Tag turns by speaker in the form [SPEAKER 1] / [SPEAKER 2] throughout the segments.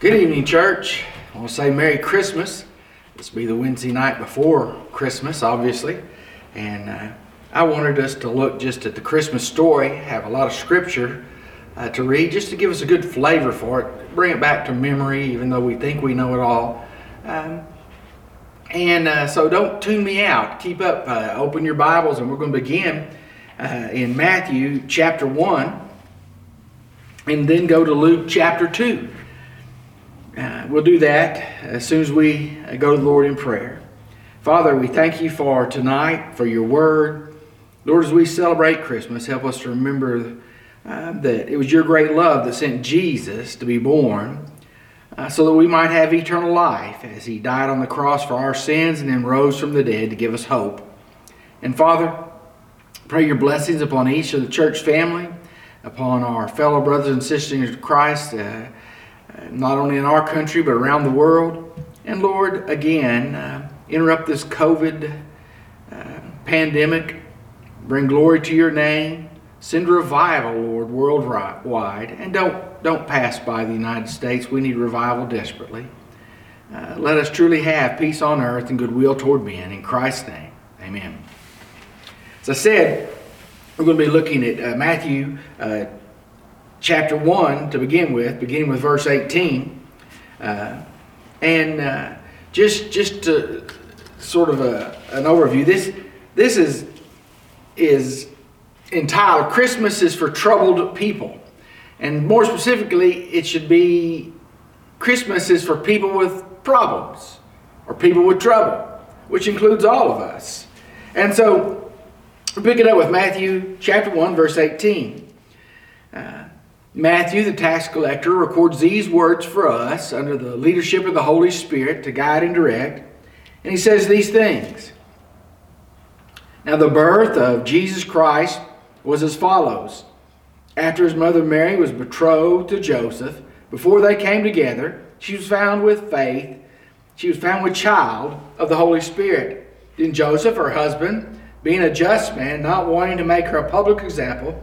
[SPEAKER 1] Good evening, church. I want to say Merry Christmas. This will be the Wednesday night before Christmas, obviously. And uh, I wanted us to look just at the Christmas story, have a lot of scripture uh, to read, just to give us a good flavor for it, bring it back to memory, even though we think we know it all. Um, and uh, so don't tune me out. Keep up, uh, open your Bibles, and we're going to begin uh, in Matthew chapter 1 and then go to Luke chapter 2. Uh, we'll do that as soon as we go to the Lord in prayer. Father, we thank you for tonight, for your word. Lord, as we celebrate Christmas, help us to remember uh, that it was your great love that sent Jesus to be born uh, so that we might have eternal life as he died on the cross for our sins and then rose from the dead to give us hope. And Father, pray your blessings upon each of the church family, upon our fellow brothers and sisters in Christ. Uh, not only in our country, but around the world. And Lord, again, uh, interrupt this COVID uh, pandemic. Bring glory to your name. Send revival, Lord, worldwide. And don't, don't pass by the United States. We need revival desperately. Uh, let us truly have peace on earth and goodwill toward men. In Christ's name, amen. As I said, we're going to be looking at uh, Matthew uh, chapter 1 to begin with, beginning with verse 18. Uh, and uh, just just to sort of a, an overview, this this is is entitled Christmas is for troubled people. And more specifically, it should be Christmas is for people with problems or people with trouble, which includes all of us. And so we pick it up with Matthew chapter 1, verse 18. Uh, Matthew, the tax collector, records these words for us under the leadership of the Holy Spirit to guide and direct. And he says these things. Now, the birth of Jesus Christ was as follows. After his mother Mary was betrothed to Joseph, before they came together, she was found with faith. She was found with child of the Holy Spirit. Then Joseph, her husband, being a just man, not wanting to make her a public example,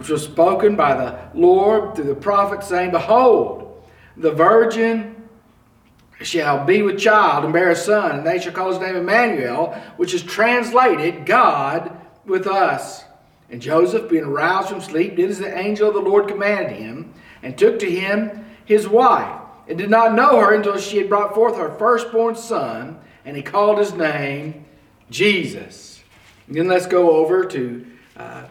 [SPEAKER 1] which was spoken by the Lord through the prophet, saying, Behold, the virgin shall be with child and bear a son, and they shall call his name Emmanuel, which is translated God with us. And Joseph, being aroused from sleep, did as the angel of the Lord commanded him, and took to him his wife, and did not know her until she had brought forth her firstborn son, and he called his name Jesus. And then let's go over to uh,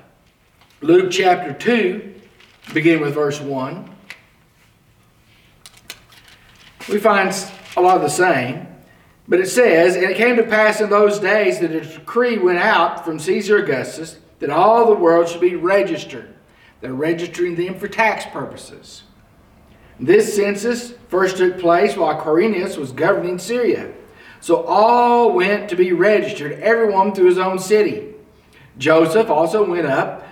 [SPEAKER 1] Luke chapter 2, beginning with verse 1. We find a lot of the same. But it says, And it came to pass in those days that a decree went out from Caesar Augustus that all the world should be registered. They're registering them for tax purposes. This census first took place while Quirinius was governing Syria. So all went to be registered, everyone through his own city. Joseph also went up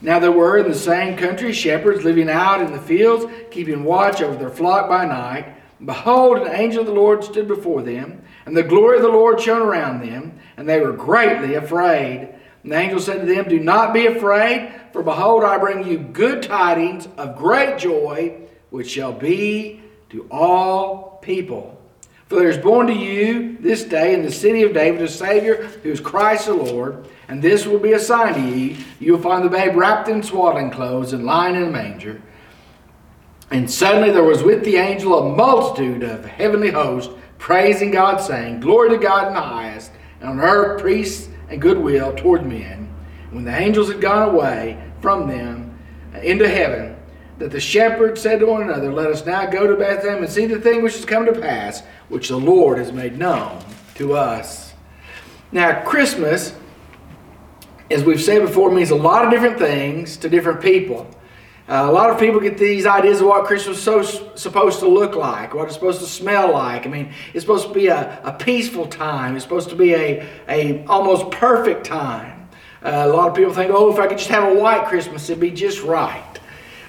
[SPEAKER 1] Now there were in the same country shepherds living out in the fields, keeping watch over their flock by night. Behold, an angel of the Lord stood before them, and the glory of the Lord shone around them, and they were greatly afraid. And the angel said to them, Do not be afraid, for behold, I bring you good tidings of great joy, which shall be to all people. For there is born to you this day in the city of David a Savior, who is Christ the Lord. And this will be a sign to you. You will find the babe wrapped in swaddling clothes and lying in a manger. And suddenly there was with the angel a multitude of heavenly hosts, praising God, saying, Glory to God in the highest, and on earth peace and goodwill toward men. When the angels had gone away from them into heaven, that the shepherds said to one another, Let us now go to Bethlehem and see the thing which has come to pass, which the Lord has made known to us. Now, Christmas, as we've said before, means a lot of different things to different people. Uh, a lot of people get these ideas of what Christmas is so, supposed to look like, what it's supposed to smell like. I mean, it's supposed to be a, a peaceful time. It's supposed to be a, a almost perfect time. Uh, a lot of people think, oh, if I could just have a white Christmas, it'd be just right.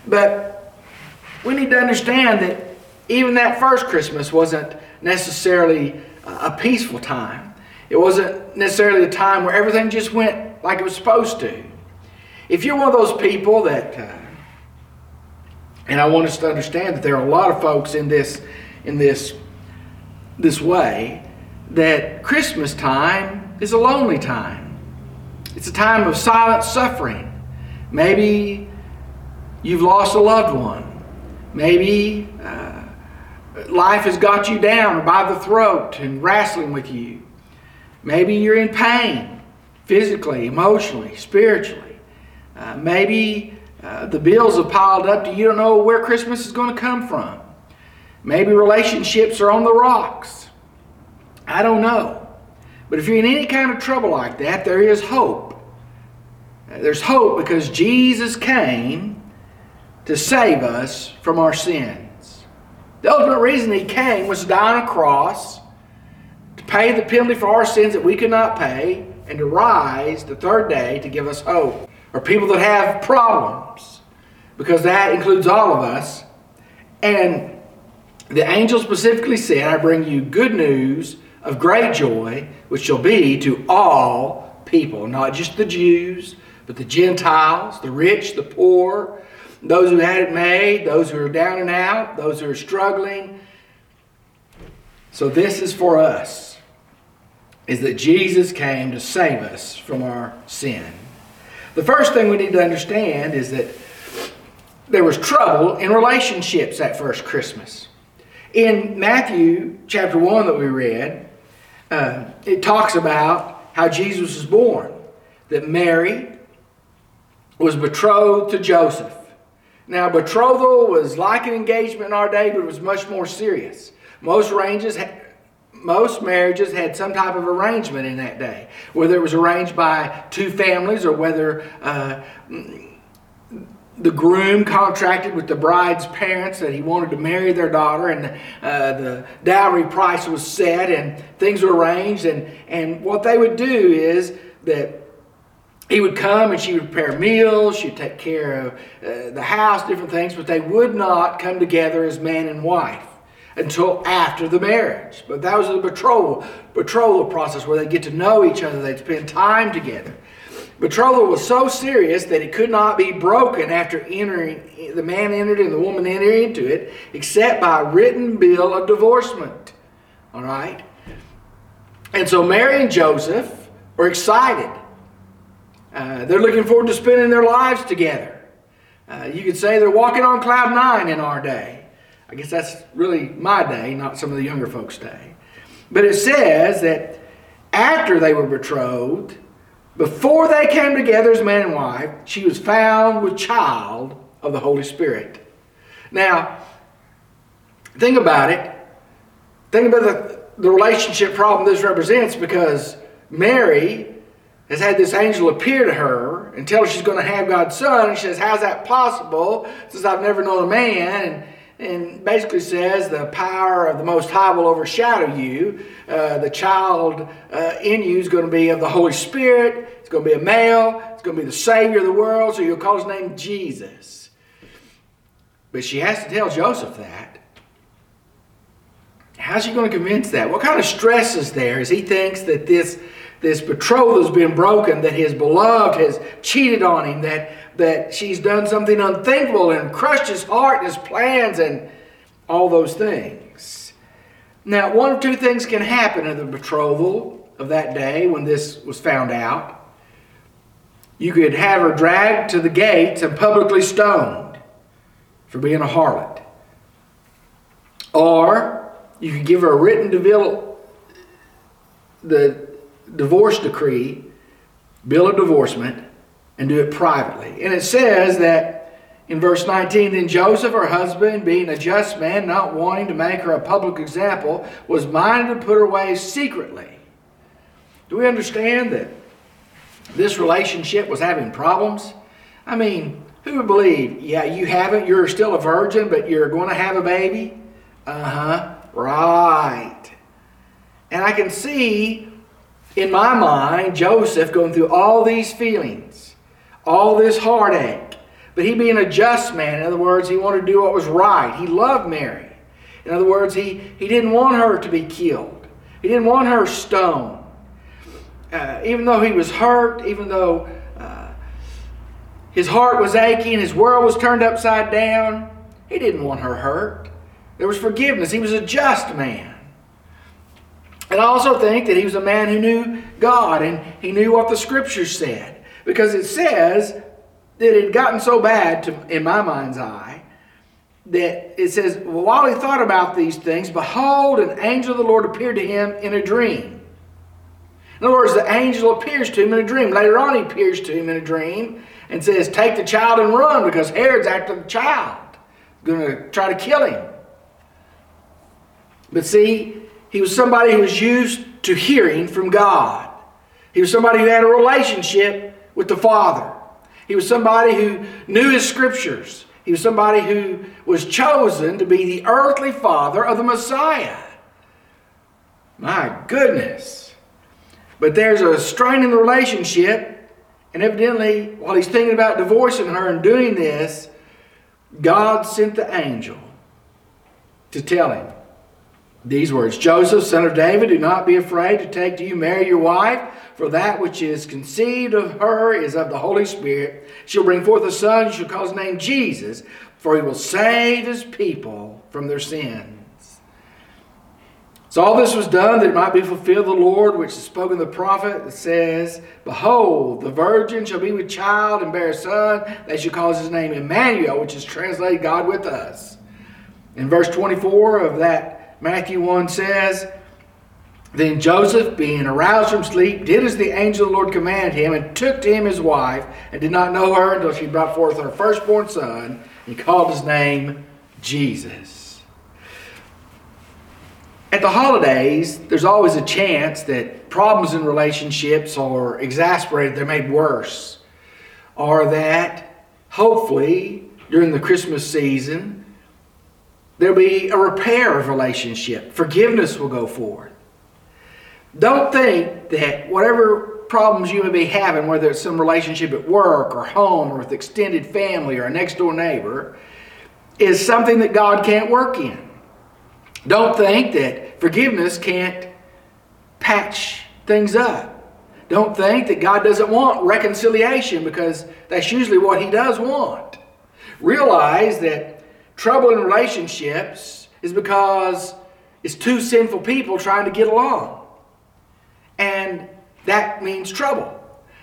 [SPEAKER 1] But we need to understand that even that first Christmas wasn't necessarily a peaceful time. It wasn't necessarily a time where everything just went like it was supposed to. If you're one of those people that, uh, and I want us to understand that there are a lot of folks in this, in this, this way, that Christmas time is a lonely time. It's a time of silent suffering. Maybe you've lost a loved one. Maybe uh, life has got you down or by the throat and wrestling with you. Maybe you're in pain, physically, emotionally, spiritually. Uh, maybe uh, the bills have piled up to you don't know where Christmas is going to come from. Maybe relationships are on the rocks. I don't know. But if you're in any kind of trouble like that, there is hope. There's hope because Jesus came to save us from our sins. The ultimate reason he came was to die on a cross, to pay the penalty for our sins that we could not pay, and to rise the third day to give us hope. Or people that have problems, because that includes all of us. And the angel specifically said, I bring you good news of great joy, which shall be to all people, not just the Jews, but the Gentiles, the rich, the poor, those who had it made, those who are down and out, those who are struggling. So this is for us is that Jesus came to save us from our sin. The first thing we need to understand is that there was trouble in relationships that first Christmas. In Matthew chapter 1 that we read, uh, it talks about how Jesus was born, that Mary was betrothed to Joseph. Now, betrothal was like an engagement in our day, but it was much more serious. Most ranges, most marriages had some type of arrangement in that day, whether it was arranged by two families or whether uh, the groom contracted with the bride's parents that he wanted to marry their daughter, and uh, the dowry price was set, and things were arranged. And, and what they would do is that he would come and she would prepare meals, she'd take care of uh, the house, different things, but they would not come together as man and wife until after the marriage. But that was the betrothal, betrothal process where they get to know each other, they'd spend time together. Betrothal was so serious that it could not be broken after entering, the man entered and the woman entered into it, except by a written bill of divorcement. All right? And so Mary and Joseph were excited uh, they're looking forward to spending their lives together. Uh, you could say they're walking on cloud nine in our day. I guess that's really my day, not some of the younger folks' day. But it says that after they were betrothed, before they came together as man and wife, she was found with child of the Holy Spirit. Now, think about it. Think about the, the relationship problem this represents because Mary has had this angel appear to her and tell her she's going to have God's son. And she says, How's that possible? Since I've never known a man. And, and basically says the power of the Most High will overshadow you. Uh, the child uh, in you is going to be of the Holy Spirit. It's going to be a male. It's going to be the Savior of the world. So you'll call his name Jesus. But she has to tell Joseph that. How's she going to convince that? What kind of stress is there as he thinks that this this betrothal has been broken, that his beloved has cheated on him, that, that she's done something unthinkable and crushed his heart and his plans and all those things. Now, one of two things can happen in the betrothal of that day when this was found out. You could have her dragged to the gates and publicly stoned for being a harlot. Or you could give her a written devil, the divorce decree, bill of divorcement, and do it privately. And it says that in verse 19, then Joseph, her husband, being a just man, not wanting to make her a public example, was minded to put her away secretly. Do we understand that this relationship was having problems? I mean, who would believe, yeah, you haven't, you're still a virgin, but you're going to have a baby? Uh huh, right. And I can see in my mind Joseph going through all these feelings, all this heartache. But he being a just man, in other words, he wanted to do what was right. He loved Mary. In other words, he, he didn't want her to be killed. He didn't want her stoned. Uh, even though he was hurt, even though uh, his heart was aching, his world was turned upside down, he didn't want her hurt. There was forgiveness. He was a just man. And I also think that he was a man who knew God and he knew what the scriptures said. Because it says that it had gotten so bad, to, in my mind's eye, that it says, while he thought about these things, behold, an angel of the Lord appeared to him in a dream. In other words, the angel appears to him in a dream. Later on, he appears to him in a dream and says, Take the child and run because Herod's after the child, going to try to kill him. But see, he was somebody who was used to hearing from God. He was somebody who had a relationship with the Father. He was somebody who knew his scriptures. He was somebody who was chosen to be the earthly father of the Messiah. My goodness. But there's a strain in the relationship, and evidently, while he's thinking about divorcing her and doing this, God sent the angel to tell him these words Joseph, son of David, do not be afraid to take to you Mary, your wife, for that which is conceived of her is of the Holy Spirit. She'll bring forth a son, you shall call his name Jesus, for he will save his people from their sins. So all this was done that it might be fulfilled the Lord, which is spoken the prophet, that says, Behold, the virgin shall be with child and bear a son. They shall call his name Emmanuel, which is translated God with us. In verse 24 of that Matthew 1 says, Then Joseph, being aroused from sleep, did as the angel of the Lord commanded him, and took to him his wife, and did not know her until she brought forth her firstborn son, and called his name Jesus. At the holidays, there's always a chance that problems in relationships are exasperated, they're made worse, or that hopefully during the Christmas season, There'll be a repair of relationship. Forgiveness will go forward. Don't think that whatever problems you may be having, whether it's some relationship at work or home or with extended family or a next door neighbor, is something that God can't work in. Don't think that forgiveness can't patch things up. Don't think that God doesn't want reconciliation because that's usually what He does want. Realize that trouble in relationships is because it's two sinful people trying to get along. And that means trouble.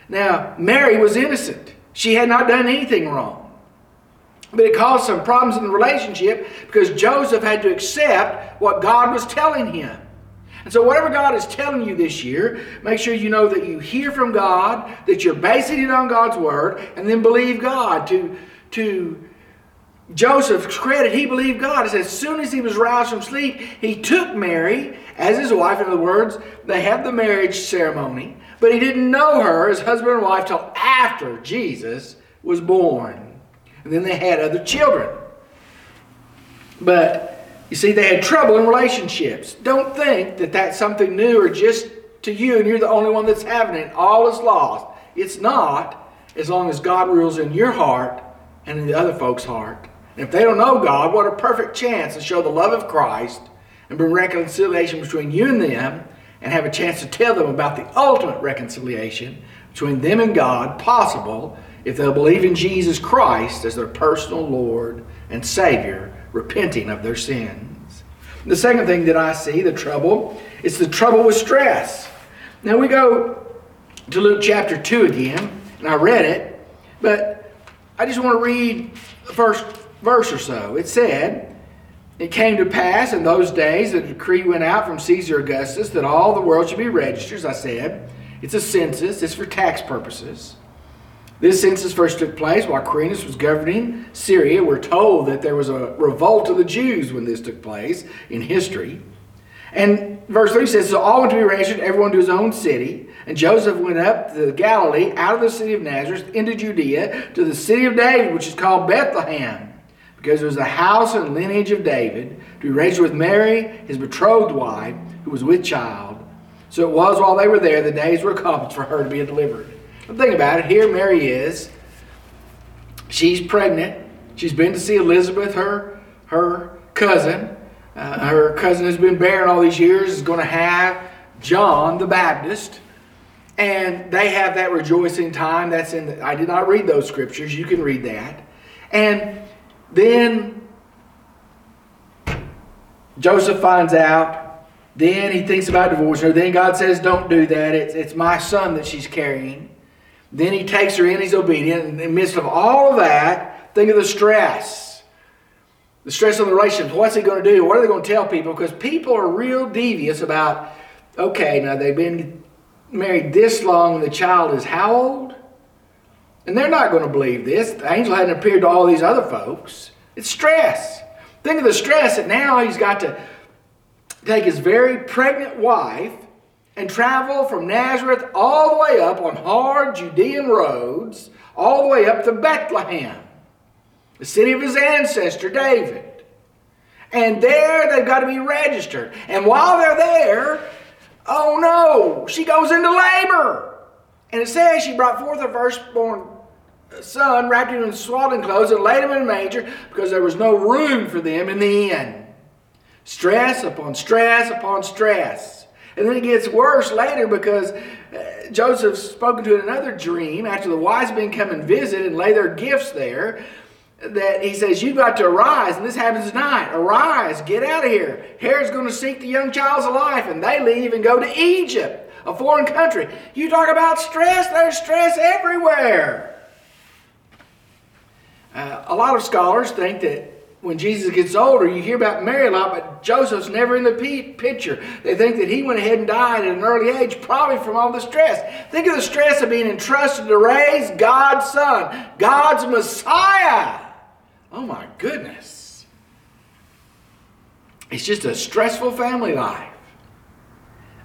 [SPEAKER 1] Now, Mary was innocent. She had not done anything wrong. But it caused some problems in the relationship because Joseph had to accept what God was telling him. And so, whatever God is telling you this year, make sure you know that you hear from God, that you're basing it on God's word, and then believe God to, to Joseph's credit, he believed God. As soon as he was roused from sleep, he took Mary as his wife. In other words, they had the marriage ceremony, but he didn't know her as husband and wife till after Jesus was born. And then they had other children. But you see, they had trouble in relationships. Don't think that that's something new or just to you and you're the only one that's having it. All is lost. It's not, as long as God rules in your heart and in the other folks' heart. And if they don't know God, what a perfect chance to show the love of Christ and bring reconciliation between you and them and have a chance to tell them about the ultimate reconciliation between them and God possible if they'll believe in Jesus Christ as their personal Lord and Savior, repenting of their sins. The second thing that I see, the trouble, is the trouble with stress. Now we go to Luke chapter 2 again, and I read it, but I just want to read the first verse or so. It said, it came to pass in those days that a decree went out from Caesar Augustus that all the world should be registered, as I said. It's a census, it's for tax purposes. This census first took place while Quirinus was governing Syria. We're told that there was a revolt of the Jews when this took place in history. And verse 3 says, So all went to be registered, everyone to his own city. And Joseph went up to Galilee, out of the city of Nazareth, into Judea, to the city of David, which is called Bethlehem, because it was the house and lineage of David, to be raised with Mary, his betrothed wife, who was with child. So it was while they were there, the days were accomplished for her to be delivered. But think about it. Here Mary is. She's pregnant. She's been to see Elizabeth, her, her cousin. Uh, her cousin has been barren all these years, is going to have John the Baptist. And they have that rejoicing time. That's in the, I did not read those scriptures. You can read that. And then Joseph finds out. Then he thinks about divorcing her. Then God says, Don't do that. It's, it's my son that she's carrying. Then he takes her in, he's obedient. In the midst of all of that, think of the stress. The stress of the relationship. What's he going to do? What are they going to tell people? Because people are real devious about, okay, now they've been married this long and the child is how old? And they're not going to believe this. The angel hadn't appeared to all these other folks. It's stress. Think of the stress that now he's got to take his very pregnant wife and travel from Nazareth all the way up on hard Judean roads, all the way up to Bethlehem, the city of his ancestor David. And there they've got to be registered. And while they're there, oh no, she goes into labor. And it says she brought forth her firstborn son, wrapped him in swaddling clothes, and laid him in a manger because there was no room for them in the inn. Stress upon stress upon stress. And then it gets worse later because uh, Joseph's spoken to in another dream after the wise men come and visit and lay their gifts there. That he says, You've got to arise, and this happens tonight. Arise, get out of here. Herod's going to seek the young child's life, and they leave and go to Egypt, a foreign country. You talk about stress, there's stress everywhere. Uh, a lot of scholars think that when Jesus gets older, you hear about Mary a lot, but Joseph's never in the picture. They think that he went ahead and died at an early age, probably from all the stress. Think of the stress of being entrusted to raise God's son, God's Messiah. Oh my goodness. It's just a stressful family life.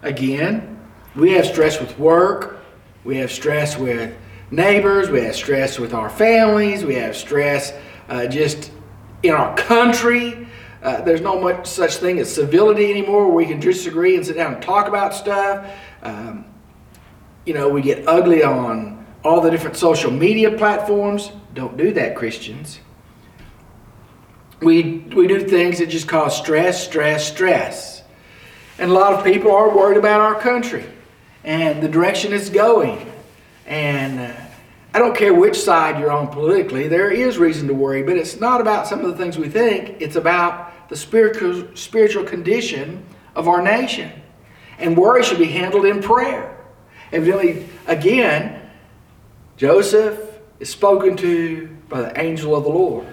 [SPEAKER 1] Again, we have stress with work, we have stress with neighbors, we have stress with our families, we have stress uh, just in our country. Uh, there's no much such thing as civility anymore where we can disagree and sit down and talk about stuff. Um, you know, we get ugly on all the different social media platforms. Don't do that, Christians. We, we do things that just cause stress, stress, stress. And a lot of people are worried about our country and the direction it's going. And uh, I don't care which side you're on politically, there is reason to worry, but it's not about some of the things we think, it's about the spiritual, spiritual condition of our nation. And worry should be handled in prayer. Evidently, again, Joseph is spoken to by the angel of the Lord.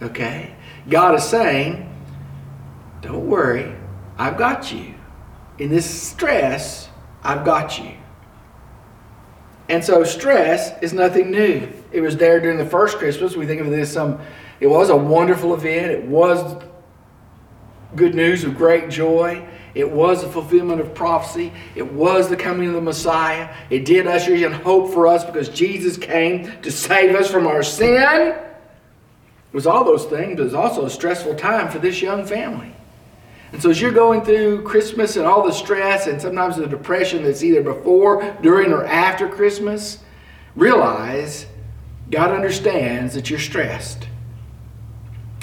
[SPEAKER 1] Okay? God is saying, Don't worry, I've got you. In this stress, I've got you. And so stress is nothing new. It was there during the first Christmas. We think of this some it was a wonderful event. It was good news of great joy. It was the fulfillment of prophecy. It was the coming of the Messiah. It did usher in hope for us because Jesus came to save us from our sin. It was all those things, but it was also a stressful time for this young family. And so as you're going through Christmas and all the stress and sometimes the depression that's either before, during, or after Christmas, realize God understands that you're stressed.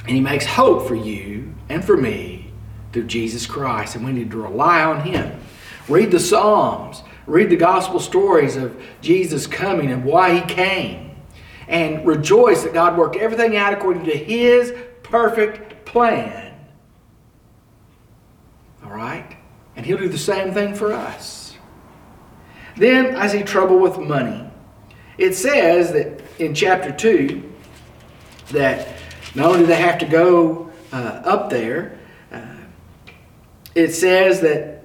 [SPEAKER 1] And He makes hope for you and for me through Jesus Christ. And we need to rely on Him. Read the Psalms. Read the gospel stories of Jesus coming and why He came. And rejoice that God worked everything out according to His perfect plan right? And he'll do the same thing for us. Then I see trouble with money. It says that in chapter 2 that not only do they have to go uh, up there, uh, it says that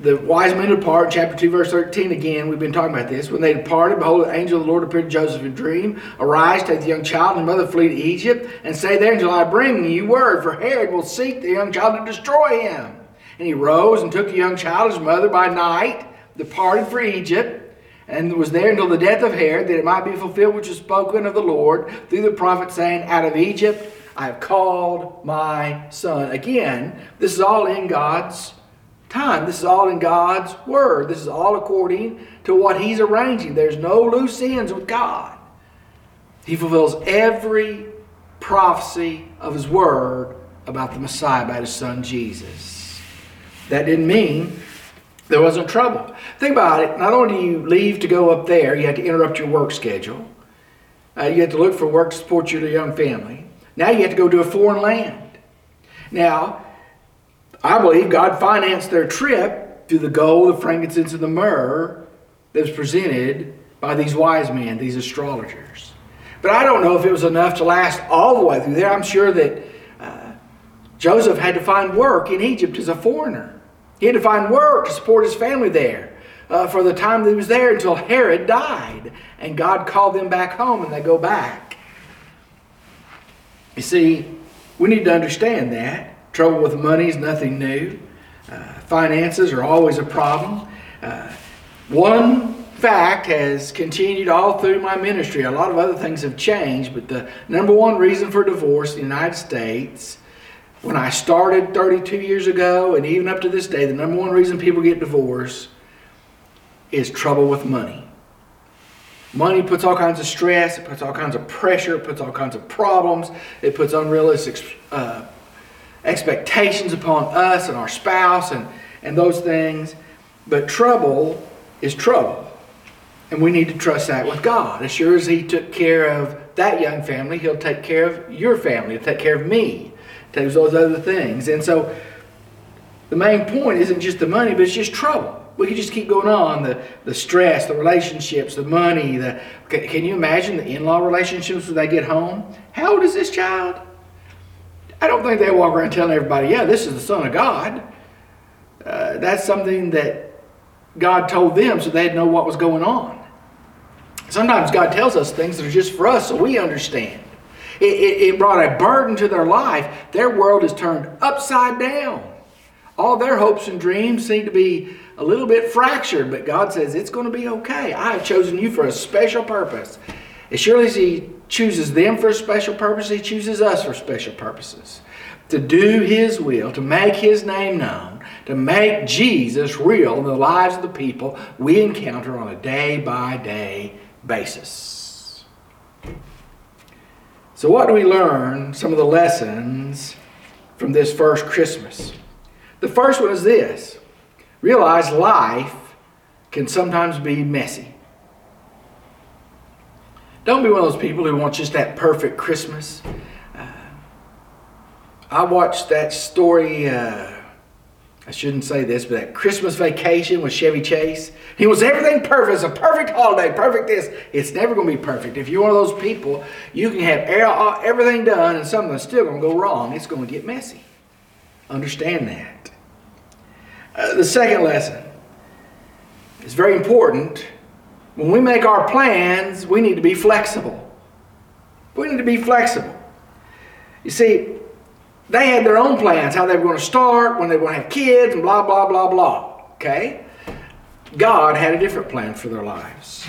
[SPEAKER 1] the wise men depart, chapter 2, verse 13 again, we've been talking about this. When they departed, behold, the angel of the Lord appeared to Joseph in a dream. Arise, take the young child and mother, flee to Egypt, and stay there until I bring you word, for Herod will seek the young child to destroy him. And he rose and took the young child, his mother, by night, departed for Egypt, and was there until the death of Herod, that it might be fulfilled which was spoken of the Lord through the prophet, saying, Out of Egypt I have called my son. Again, this is all in God's time. This is all in God's word. This is all according to what He's arranging. There's no loose ends with God. He fulfills every prophecy of His word about the Messiah, about His Son Jesus. That didn't mean there wasn't trouble. Think about it. Not only do you leave to go up there, you have to interrupt your work schedule. Uh, you have to look for work to support your young family. Now you have to go to a foreign land. Now, I believe God financed their trip through the gold, the frankincense, and the myrrh that was presented by these wise men, these astrologers. But I don't know if it was enough to last all the way through there. I'm sure that Joseph had to find work in Egypt as a foreigner. He had to find work to support his family there uh, for the time that he was there until Herod died. And God called them back home and they go back. You see, we need to understand that. Trouble with money is nothing new. Uh, finances are always a problem. Uh, one fact has continued all through my ministry. A lot of other things have changed, but the number one reason for divorce in the United States, when I started 32 years ago, and even up to this day, the number one reason people get divorced is trouble with money. Money puts all kinds of stress, it puts all kinds of pressure, it puts all kinds of problems, it puts unrealistic uh, expectations upon us and our spouse and, and those things. But trouble is trouble. And we need to trust that with God. As sure as He took care of that young family, He'll take care of your family, He'll take care of me, takes those other things. And so the main point isn't just the money, but it's just trouble. We could just keep going on. The, the stress the relationships the money the can you imagine the in-law relationships when they get home? How old is this child? I don't think they walk around telling everybody yeah this is the son of god. Uh, that's something that god told them so they'd know what was going on. Sometimes god tells us things that are just for us so we understand it, it, it brought a burden to their life their world is turned upside down all their hopes and dreams seem to be a little bit fractured, but God says it's going to be okay. I have chosen you for a special purpose. As surely as He chooses them for a special purpose, He chooses us for special purposes. To do His will, to make His name known, to make Jesus real in the lives of the people we encounter on a day by day basis. So, what do we learn? Some of the lessons from this first Christmas. The first one is this realize life can sometimes be messy. Don't be one of those people who want just that perfect Christmas. Uh, I watched that story. Uh, I shouldn't say this, but that Christmas vacation with Chevy Chase. He was everything perfect. It's a perfect holiday, perfect this. It's never going to be perfect. If you're one of those people, you can have everything done and something's still going to go wrong. It's going to get messy. Understand that. Uh, the second lesson is very important. When we make our plans, we need to be flexible. We need to be flexible. You see, they had their own plans, how they were going to start, when they were going to have kids, and blah, blah, blah, blah. Okay? God had a different plan for their lives.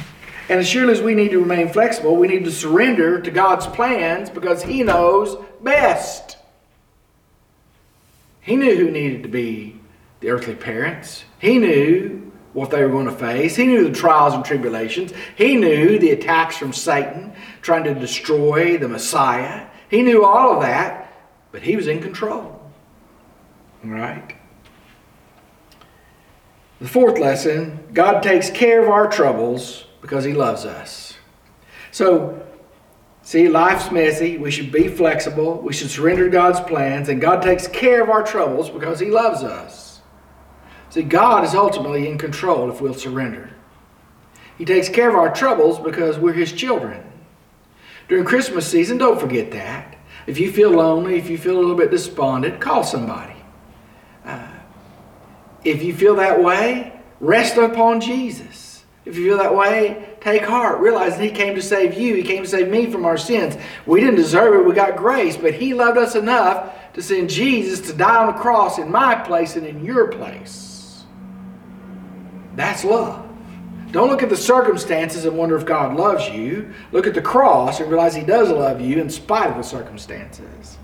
[SPEAKER 1] And as surely as we need to remain flexible, we need to surrender to God's plans because He knows best. He knew who needed to be the earthly parents. He knew what they were going to face. He knew the trials and tribulations. He knew the attacks from Satan trying to destroy the Messiah. He knew all of that, but he was in control. Right? The fourth lesson God takes care of our troubles because he loves us. So, see, life's messy. We should be flexible. We should surrender God's plans, and God takes care of our troubles because he loves us. See, God is ultimately in control if we'll surrender. He takes care of our troubles because we're His children. During Christmas season, don't forget that. If you feel lonely, if you feel a little bit despondent, call somebody. Uh, if you feel that way, rest upon Jesus. If you feel that way, take heart. Realize that He came to save you. He came to save me from our sins. We didn't deserve it. We got grace. But He loved us enough to send Jesus to die on the cross in my place and in your place. That's love. Don't look at the circumstances and wonder if God loves you. Look at the cross and realize He does love you in spite of the circumstances.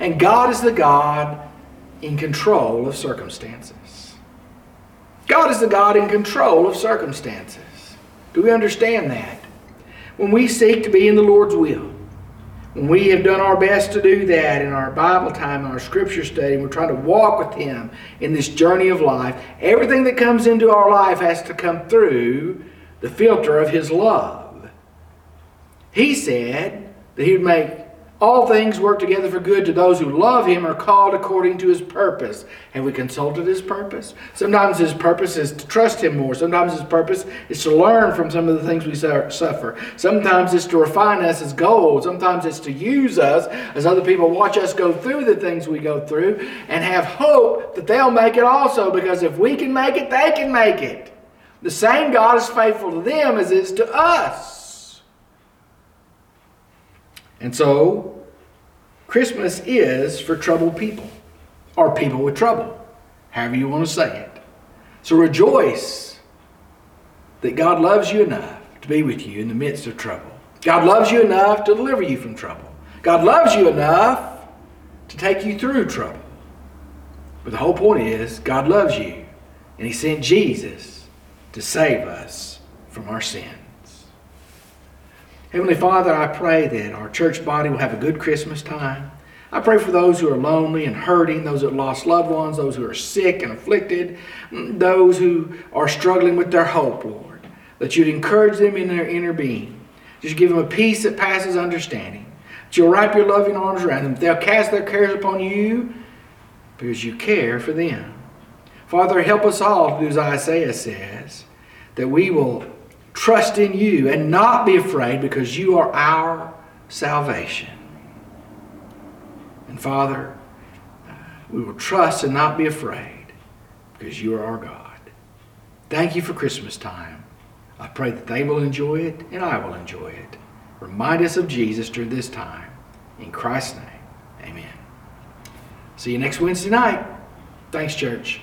[SPEAKER 1] And God is the God in control of circumstances. God is the God in control of circumstances. Do we understand that? When we seek to be in the Lord's will, when we have done our best to do that in our Bible time, in our scripture study, we're trying to walk with Him in this journey of life, everything that comes into our life has to come through the filter of His love. He said that He would make all things work together for good to those who love him are called according to his purpose. Have we consulted his purpose? Sometimes his purpose is to trust him more. Sometimes his purpose is to learn from some of the things we suffer. Sometimes it's to refine us as gold. Sometimes it's to use us as other people watch us go through the things we go through and have hope that they'll make it also because if we can make it, they can make it. The same God is faithful to them as is to us. And so, Christmas is for troubled people, or people with trouble, however you want to say it. So rejoice that God loves you enough to be with you in the midst of trouble. God loves you enough to deliver you from trouble. God loves you enough to take you through trouble. But the whole point is, God loves you, and He sent Jesus to save us from our sin. Heavenly Father, I pray that our church body will have a good Christmas time. I pray for those who are lonely and hurting, those that lost loved ones, those who are sick and afflicted, those who are struggling with their hope, Lord, that you'd encourage them in their inner being. Just give them a peace that passes understanding. That you'll wrap your loving arms around them. They'll cast their cares upon you because you care for them. Father, help us all to do as Isaiah says, that we will trust in you and not be afraid because you are our salvation. And Father, we will trust and not be afraid because you are our God. Thank you for Christmas time. I pray that they will enjoy it and I will enjoy it. Remind us of Jesus during this time. In Christ's name, amen. See you next Wednesday night. Thanks, church.